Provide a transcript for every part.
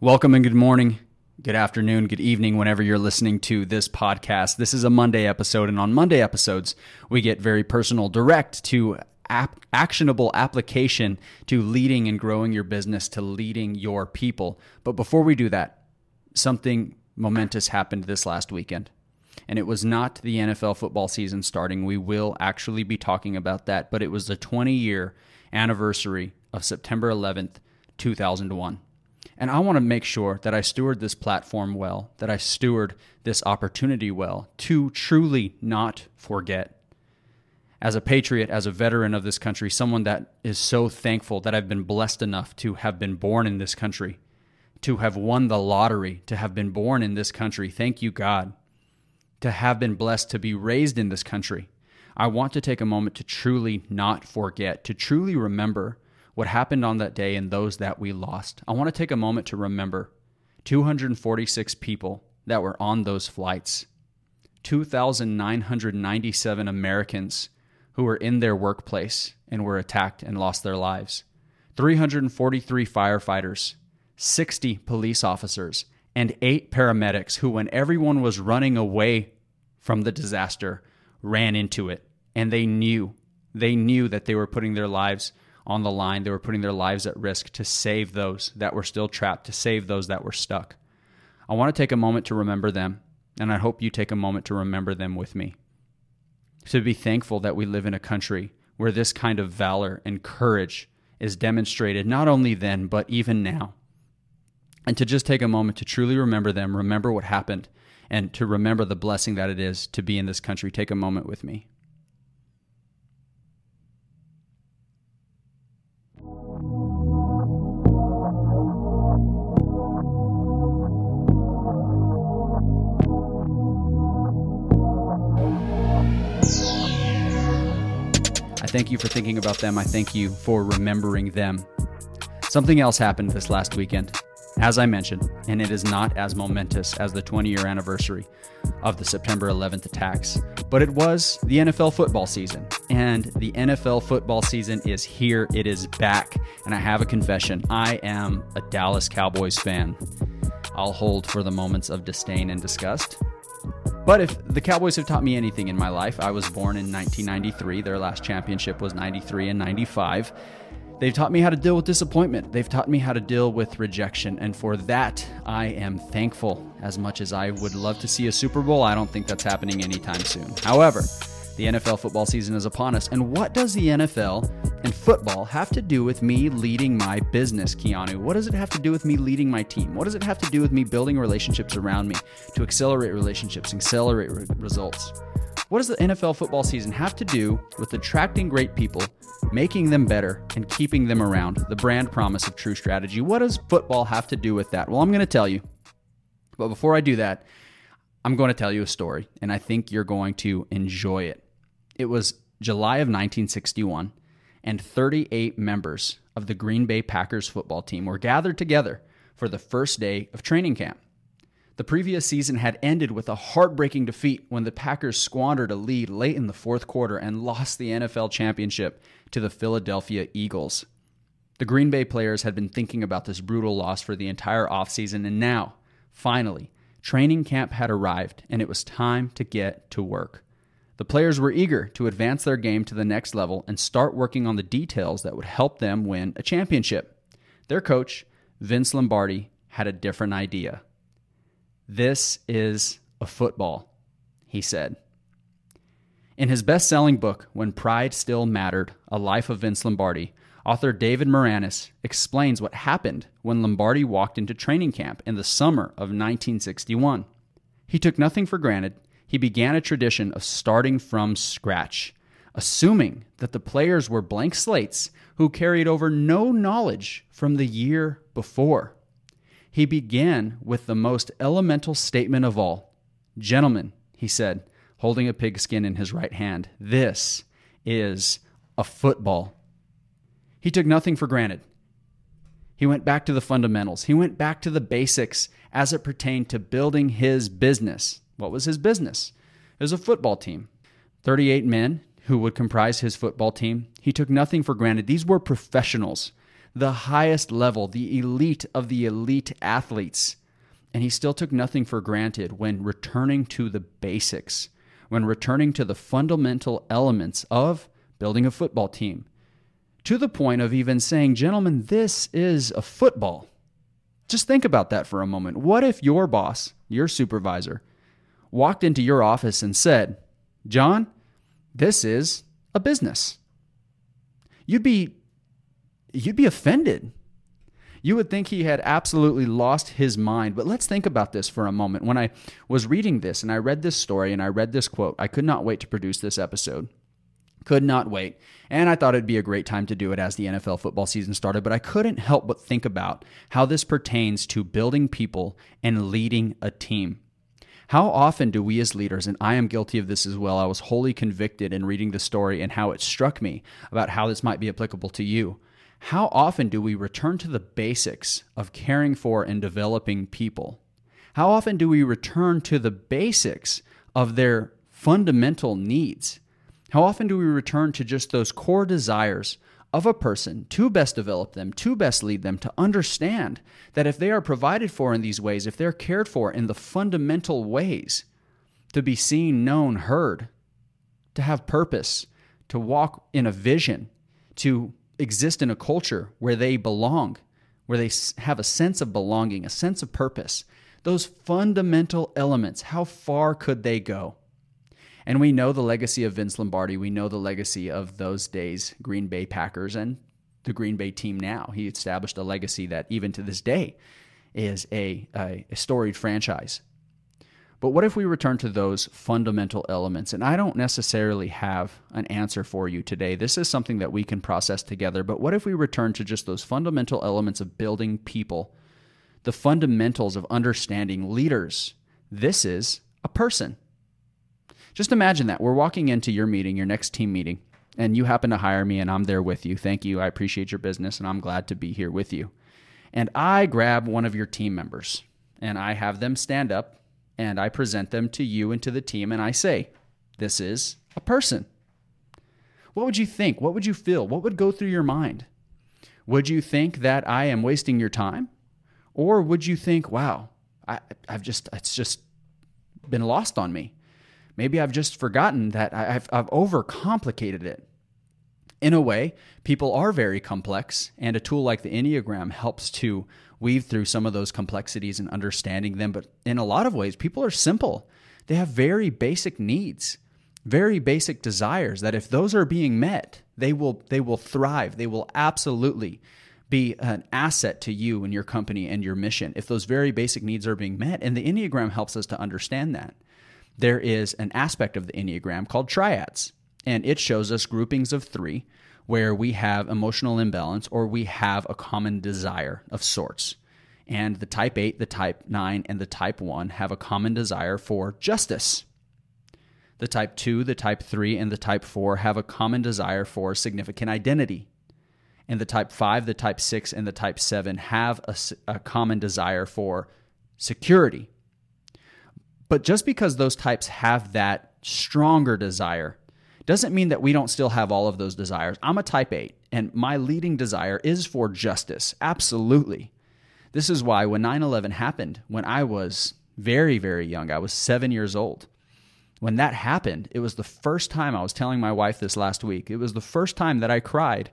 Welcome and good morning, good afternoon, good evening, whenever you're listening to this podcast. This is a Monday episode, and on Monday episodes, we get very personal, direct to ap- actionable application to leading and growing your business, to leading your people. But before we do that, something momentous happened this last weekend. And it was not the NFL football season starting. We will actually be talking about that, but it was the 20 year anniversary of September 11th, 2001. And I want to make sure that I steward this platform well, that I steward this opportunity well to truly not forget. As a patriot, as a veteran of this country, someone that is so thankful that I've been blessed enough to have been born in this country, to have won the lottery, to have been born in this country. Thank you, God. To have been blessed to be raised in this country. I want to take a moment to truly not forget, to truly remember what happened on that day and those that we lost. I want to take a moment to remember 246 people that were on those flights, 2,997 Americans who were in their workplace and were attacked and lost their lives, 343 firefighters, 60 police officers, and eight paramedics who, when everyone was running away from the disaster, ran into it. And they knew, they knew that they were putting their lives on the line. They were putting their lives at risk to save those that were still trapped, to save those that were stuck. I want to take a moment to remember them, and I hope you take a moment to remember them with me. To be thankful that we live in a country where this kind of valor and courage is demonstrated not only then, but even now. And to just take a moment to truly remember them, remember what happened, and to remember the blessing that it is to be in this country. Take a moment with me. Thank you for thinking about them. I thank you for remembering them. Something else happened this last weekend, as I mentioned, and it is not as momentous as the 20 year anniversary of the September 11th attacks, but it was the NFL football season. And the NFL football season is here, it is back. And I have a confession I am a Dallas Cowboys fan. I'll hold for the moments of disdain and disgust. But if the Cowboys have taught me anything in my life, I was born in 1993. Their last championship was 93 and 95. They've taught me how to deal with disappointment. They've taught me how to deal with rejection. And for that, I am thankful. As much as I would love to see a Super Bowl, I don't think that's happening anytime soon. However, the NFL football season is upon us. And what does the NFL and football have to do with me leading my business, Keanu? What does it have to do with me leading my team? What does it have to do with me building relationships around me to accelerate relationships, accelerate re- results? What does the NFL football season have to do with attracting great people, making them better, and keeping them around? The brand promise of true strategy. What does football have to do with that? Well, I'm going to tell you. But before I do that, I'm going to tell you a story, and I think you're going to enjoy it. It was July of 1961, and 38 members of the Green Bay Packers football team were gathered together for the first day of training camp. The previous season had ended with a heartbreaking defeat when the Packers squandered a lead late in the fourth quarter and lost the NFL championship to the Philadelphia Eagles. The Green Bay players had been thinking about this brutal loss for the entire offseason, and now, finally, training camp had arrived and it was time to get to work. The players were eager to advance their game to the next level and start working on the details that would help them win a championship. Their coach, Vince Lombardi, had a different idea. This is a football, he said. In his best selling book, When Pride Still Mattered A Life of Vince Lombardi, author David Maraniss explains what happened when Lombardi walked into training camp in the summer of 1961. He took nothing for granted he began a tradition of starting from scratch, assuming that the players were blank slates who carried over no knowledge from the year before. He began with the most elemental statement of all Gentlemen, he said, holding a pigskin in his right hand, this is a football. He took nothing for granted. He went back to the fundamentals. He went back to the basics as it pertained to building his business. What was his business? It was a football team. 38 men who would comprise his football team. He took nothing for granted. These were professionals. the highest level, the elite of the elite athletes. And he still took nothing for granted when returning to the basics, when returning to the fundamental elements of building a football team, to the point of even saying, Gentlemen, this is a football. Just think about that for a moment. What if your boss, your supervisor, walked into your office and said, John, this is a business? You'd be you'd be offended. You would think he had absolutely lost his mind. But let's think about this for a moment. When I was reading this and I read this story and I read this quote, I could not wait to produce this episode. Could not wait. And I thought it'd be a great time to do it as the NFL football season started, but I couldn't help but think about how this pertains to building people and leading a team. How often do we as leaders, and I am guilty of this as well, I was wholly convicted in reading the story and how it struck me about how this might be applicable to you. How often do we return to the basics of caring for and developing people? How often do we return to the basics of their fundamental needs? How often do we return to just those core desires of a person to best develop them, to best lead them, to understand that if they are provided for in these ways, if they're cared for in the fundamental ways, to be seen, known, heard, to have purpose, to walk in a vision, to exist in a culture where they belong, where they have a sense of belonging, a sense of purpose, those fundamental elements, how far could they go? And we know the legacy of Vince Lombardi. We know the legacy of those days, Green Bay Packers and the Green Bay team now. He established a legacy that even to this day is a, a, a storied franchise. But what if we return to those fundamental elements? And I don't necessarily have an answer for you today. This is something that we can process together. But what if we return to just those fundamental elements of building people, the fundamentals of understanding leaders? This is a person. Just imagine that. We're walking into your meeting, your next team meeting, and you happen to hire me and I'm there with you. Thank you. I appreciate your business and I'm glad to be here with you. And I grab one of your team members and I have them stand up and I present them to you and to the team and I say, This is a person. What would you think? What would you feel? What would go through your mind? Would you think that I am wasting your time? Or would you think, wow, I, have just, it's just been lost on me? Maybe I've just forgotten that I've, I've overcomplicated it. In a way, people are very complex, and a tool like the Enneagram helps to weave through some of those complexities and understanding them. But in a lot of ways, people are simple. They have very basic needs, very basic desires that if those are being met, they will they will thrive. They will absolutely be an asset to you and your company and your mission if those very basic needs are being met. And the Enneagram helps us to understand that there is an aspect of the Enneagram called triads, and it shows us groupings of three where we have emotional imbalance or we have a common desire of sorts. And the type 8, the type 9, and the type 1 have a common desire for justice. The type 2, the type 3, and the type 4 have a common desire for significant identity. And the type 5, the type 6, and the type 7 have a, a common desire for security. But just because those types have that stronger desire doesn't mean that we don't still have all of those desires. I'm a type 8, and my leading desire is for justice. Absolutely. This is why when 9 11 happened, when I was very, very young, I was seven years old. When that happened, it was the first time I was telling my wife this last week. It was the first time that I cried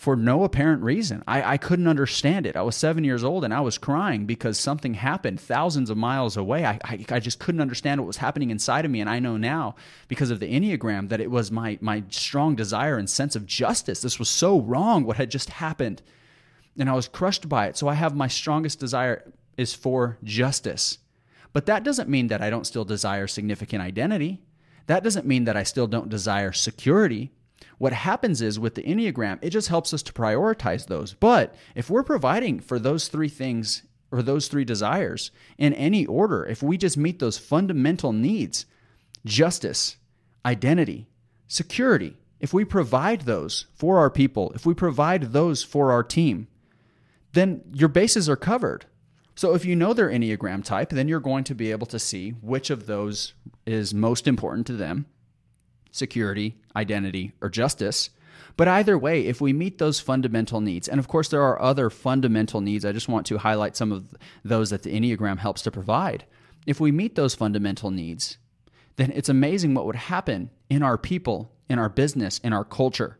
for no apparent reason. I, I couldn't understand it. I was seven years old and I was crying because something happened thousands of miles away. I, I, I, just couldn't understand what was happening inside of me. And I know now because of the Enneagram that it was my, my strong desire and sense of justice. This was so wrong what had just happened. And I was crushed by it. So I have my strongest desire is for justice. But that doesn't mean that I don't still desire significant identity. That doesn't mean that I still don't desire security what happens is with the Enneagram, it just helps us to prioritize those. But if we're providing for those three things or those three desires in any order, if we just meet those fundamental needs justice, identity, security if we provide those for our people, if we provide those for our team, then your bases are covered. So if you know their Enneagram type, then you're going to be able to see which of those is most important to them security, identity, or justice. But either way, if we meet those fundamental needs, and of course there are other fundamental needs, I just want to highlight some of those that the Enneagram helps to provide. If we meet those fundamental needs, then it's amazing what would happen in our people, in our business, in our culture.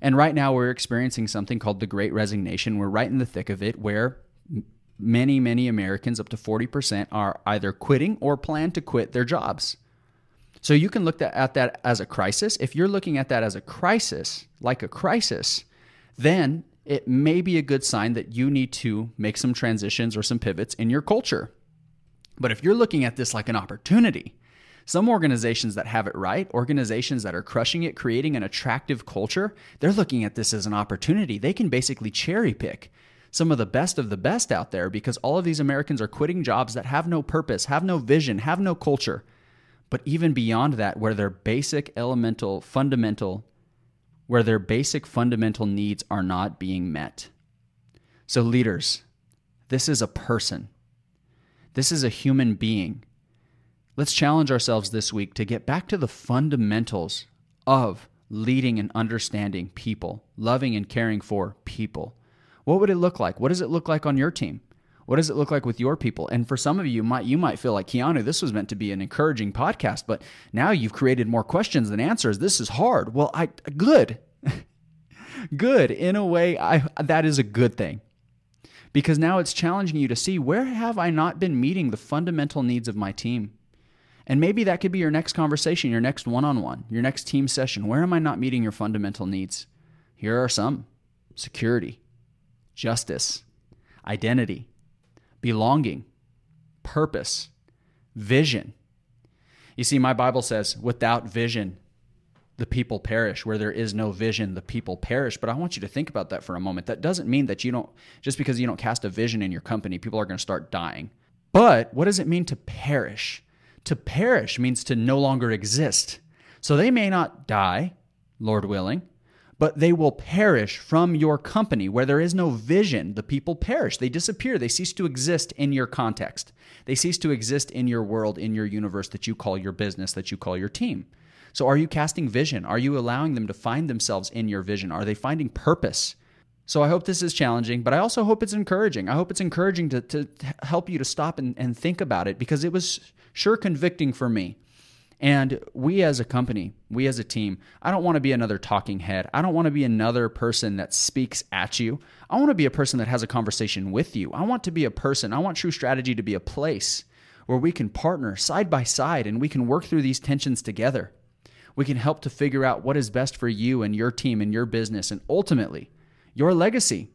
And right now we're experiencing something called the Great Resignation. We're right in the thick of it where many, many Americans, up to 40%, are either quitting or plan to quit their jobs. So you can look at that as a crisis. If you're looking at that as a crisis, like a crisis, then it may be a good sign that you need to make some transitions or some pivots in your culture. But if you're looking at this like an opportunity, some organizations that have it right, organizations that are crushing it, creating an attractive culture, they're looking at this as an opportunity. They can basically cherry pick some of the best of the best out there because all of these Americans are quitting jobs that have no purpose, have no vision, have no culture. But even beyond that, where their basic elemental, fundamental, where their basic fundamental needs are not being met. So, leaders, this is a person. This is a human being. Let's challenge ourselves this week to get back to the fundamentals of leading and understanding people, loving and caring for people. What would it look like? What does it look like on your team? What does it look like with your people? And for some of you, you might you might feel like Keanu, this was meant to be an encouraging podcast, but now you've created more questions than answers. This is hard. Well, I good. good. In a way, I that is a good thing. Because now it's challenging you to see where have I not been meeting the fundamental needs of my team? And maybe that could be your next conversation, your next one-on-one, your next team session. Where am I not meeting your fundamental needs? Here are some. Security, justice, identity, belonging, purpose, vision. You see, my Bible says, without vision, the people perish. Where there is no vision, the people perish. But I want you to think about that for a moment. That doesn't mean that you don't, just because you don't cast a vision in your company, people are going to start dying. But what does it mean to perish? To perish means to no longer exist. So they may not die, Lord willing, but they will perish from your company. Where there is no vision, the people perish. They disappear. They cease to exist in your context. They cease to exist in your world, in your universe that you call your business, that you call your team. So, are you casting vision? Are you allowing them to find themselves in your vision? Are they finding purpose? So, I hope this is challenging, but I also hope it's encouraging. I hope it's encouraging to, to help you to stop and, and think about it because it was sure convicting for me. And we as a company, we as a team, I don't want to be another talking head. I don't want to be another person that speaks at you. I want to be a person that has a conversation with you. I want to be a person. I want True Strategy to be a place where we can partner side by side and we can work through these tensions together. We can help to figure out what is best for you and your team and your business and ultimately your legacy.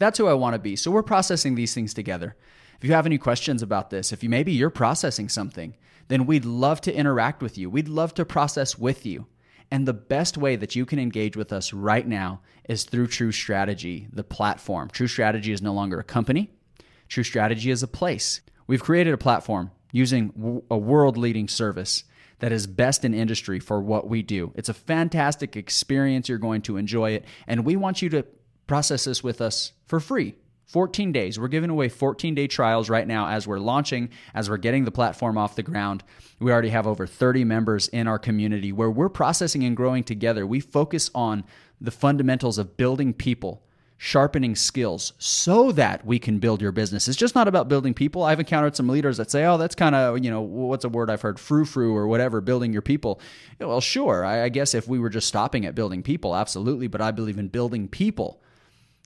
That's who I want to be. So we're processing these things together. If you have any questions about this, if you maybe you're processing something, then we'd love to interact with you. We'd love to process with you. And the best way that you can engage with us right now is through True Strategy, the platform. True Strategy is no longer a company, True Strategy is a place. We've created a platform using a world leading service that is best in industry for what we do. It's a fantastic experience. You're going to enjoy it. And we want you to process this with us for free 14 days. We're giving away 14 day trials right now as we're launching, as we're getting the platform off the ground. We already have over 30 members in our community where we're processing and growing together. We focus on the fundamentals of building people, sharpening skills so that we can build your business. It's just not about building people. I've encountered some leaders that say, oh, that's kind of, you know, what's a word I've heard, frou frou or whatever, building your people. Well, sure. I guess if we were just stopping at building people, absolutely. But I believe in building people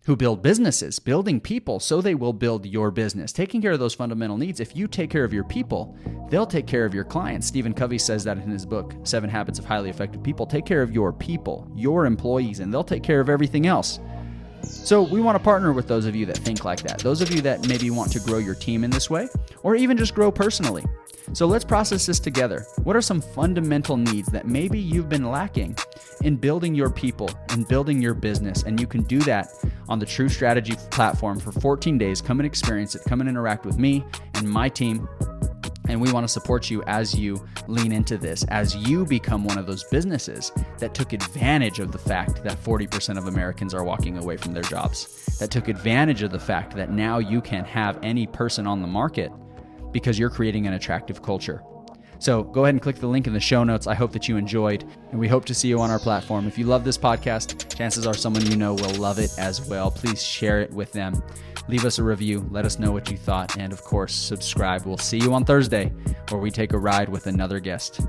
who build businesses, building people so they will build your business. Taking care of those fundamental needs. If you take care of your people, they'll take care of your clients. Stephen Covey says that in his book, Seven Habits of Highly Effective People. Take care of your people, your employees, and they'll take care of everything else. So, we want to partner with those of you that think like that. Those of you that maybe want to grow your team in this way, or even just grow personally. So let's process this together. What are some fundamental needs that maybe you've been lacking in building your people and building your business? And you can do that on the True Strategy platform for 14 days. Come and experience it. Come and interact with me and my team. And we want to support you as you lean into this, as you become one of those businesses that took advantage of the fact that 40% of Americans are walking away from their jobs, that took advantage of the fact that now you can have any person on the market because you're creating an attractive culture. So go ahead and click the link in the show notes. I hope that you enjoyed, and we hope to see you on our platform. If you love this podcast, chances are someone you know will love it as well. Please share it with them. Leave us a review. Let us know what you thought. And of course, subscribe. We'll see you on Thursday where we take a ride with another guest.